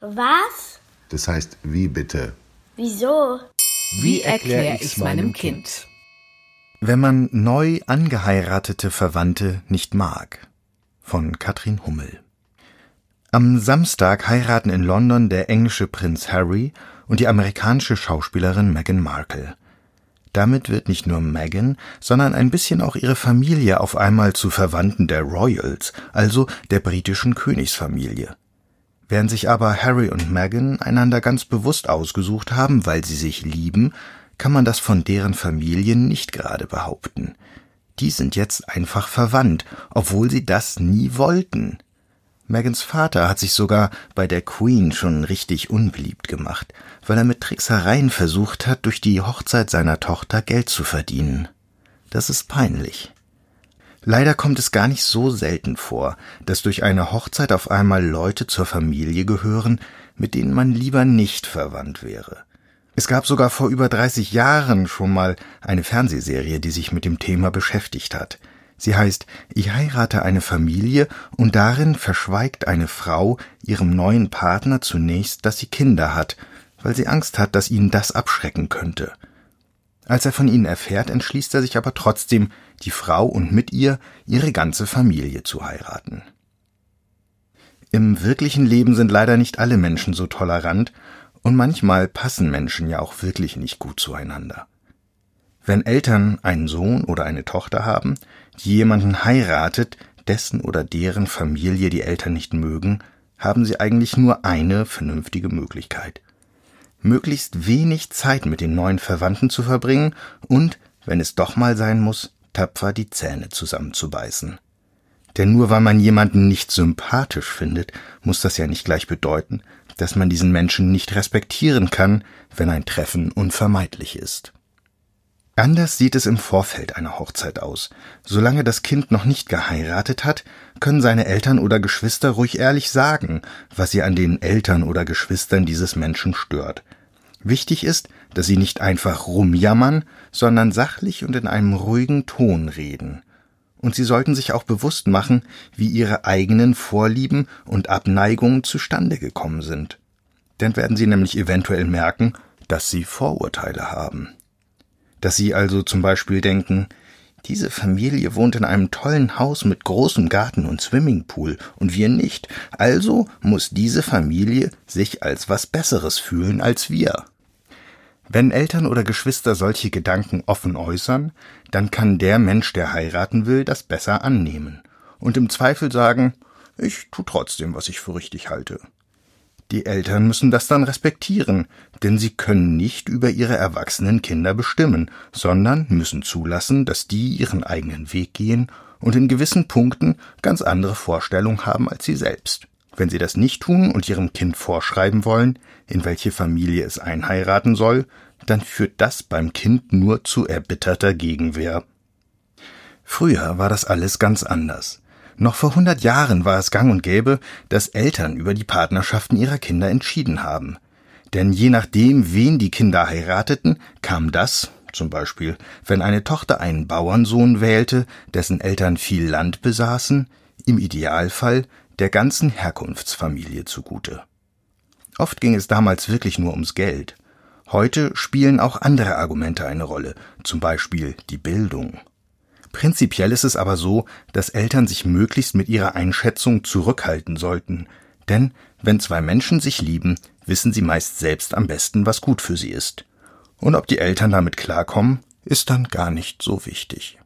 Was? Das heißt, wie bitte? Wieso? Wie erkläre ich's meinem Kind? Wenn man neu angeheiratete Verwandte nicht mag. Von Katrin Hummel. Am Samstag heiraten in London der englische Prinz Harry und die amerikanische Schauspielerin Meghan Markle. Damit wird nicht nur Meghan, sondern ein bisschen auch ihre Familie auf einmal zu Verwandten der Royals, also der britischen Königsfamilie. Während sich aber Harry und Meghan einander ganz bewusst ausgesucht haben, weil sie sich lieben, kann man das von deren Familien nicht gerade behaupten. Die sind jetzt einfach verwandt, obwohl sie das nie wollten. Megans Vater hat sich sogar bei der Queen schon richtig unbeliebt gemacht, weil er mit Tricksereien versucht hat, durch die Hochzeit seiner Tochter Geld zu verdienen. Das ist peinlich. Leider kommt es gar nicht so selten vor, dass durch eine Hochzeit auf einmal Leute zur Familie gehören, mit denen man lieber nicht verwandt wäre. Es gab sogar vor über 30 Jahren schon mal eine Fernsehserie, die sich mit dem Thema beschäftigt hat. Sie heißt Ich heirate eine Familie und darin verschweigt eine Frau ihrem neuen Partner zunächst, dass sie Kinder hat, weil sie Angst hat, dass ihn das abschrecken könnte. Als er von ihnen erfährt, entschließt er sich aber trotzdem, die Frau und mit ihr ihre ganze Familie zu heiraten. Im wirklichen Leben sind leider nicht alle Menschen so tolerant, und manchmal passen Menschen ja auch wirklich nicht gut zueinander. Wenn Eltern einen Sohn oder eine Tochter haben, die jemanden heiratet, dessen oder deren Familie die Eltern nicht mögen, haben sie eigentlich nur eine vernünftige Möglichkeit möglichst wenig Zeit mit den neuen Verwandten zu verbringen und, wenn es doch mal sein muss, tapfer die Zähne zusammenzubeißen. Denn nur weil man jemanden nicht sympathisch findet, muss das ja nicht gleich bedeuten, dass man diesen Menschen nicht respektieren kann, wenn ein Treffen unvermeidlich ist. Anders sieht es im Vorfeld einer Hochzeit aus. Solange das Kind noch nicht geheiratet hat, können seine Eltern oder Geschwister ruhig ehrlich sagen, was sie an den Eltern oder Geschwistern dieses Menschen stört. Wichtig ist, dass sie nicht einfach rumjammern, sondern sachlich und in einem ruhigen Ton reden. Und sie sollten sich auch bewusst machen, wie ihre eigenen Vorlieben und Abneigungen zustande gekommen sind. Dann werden sie nämlich eventuell merken, dass sie Vorurteile haben. Dass sie also zum Beispiel denken, diese Familie wohnt in einem tollen Haus mit großem Garten und Swimmingpool und wir nicht, also muss diese Familie sich als was Besseres fühlen als wir. Wenn Eltern oder Geschwister solche Gedanken offen äußern, dann kann der Mensch, der heiraten will, das besser annehmen und im Zweifel sagen, ich tu trotzdem, was ich für richtig halte. Die Eltern müssen das dann respektieren, denn sie können nicht über ihre erwachsenen Kinder bestimmen, sondern müssen zulassen, dass die ihren eigenen Weg gehen und in gewissen Punkten ganz andere Vorstellungen haben als sie selbst. Wenn sie das nicht tun und ihrem Kind vorschreiben wollen, in welche Familie es einheiraten soll, dann führt das beim Kind nur zu erbitterter Gegenwehr. Früher war das alles ganz anders. Noch vor hundert Jahren war es gang und gäbe, dass Eltern über die Partnerschaften ihrer Kinder entschieden haben. Denn je nachdem, wen die Kinder heirateten, kam das, zum Beispiel, wenn eine Tochter einen Bauernsohn wählte, dessen Eltern viel Land besaßen, im Idealfall der ganzen Herkunftsfamilie zugute. Oft ging es damals wirklich nur ums Geld. Heute spielen auch andere Argumente eine Rolle, zum Beispiel die Bildung. Prinzipiell ist es aber so, dass Eltern sich möglichst mit ihrer Einschätzung zurückhalten sollten, denn wenn zwei Menschen sich lieben, wissen sie meist selbst am besten, was gut für sie ist. Und ob die Eltern damit klarkommen, ist dann gar nicht so wichtig.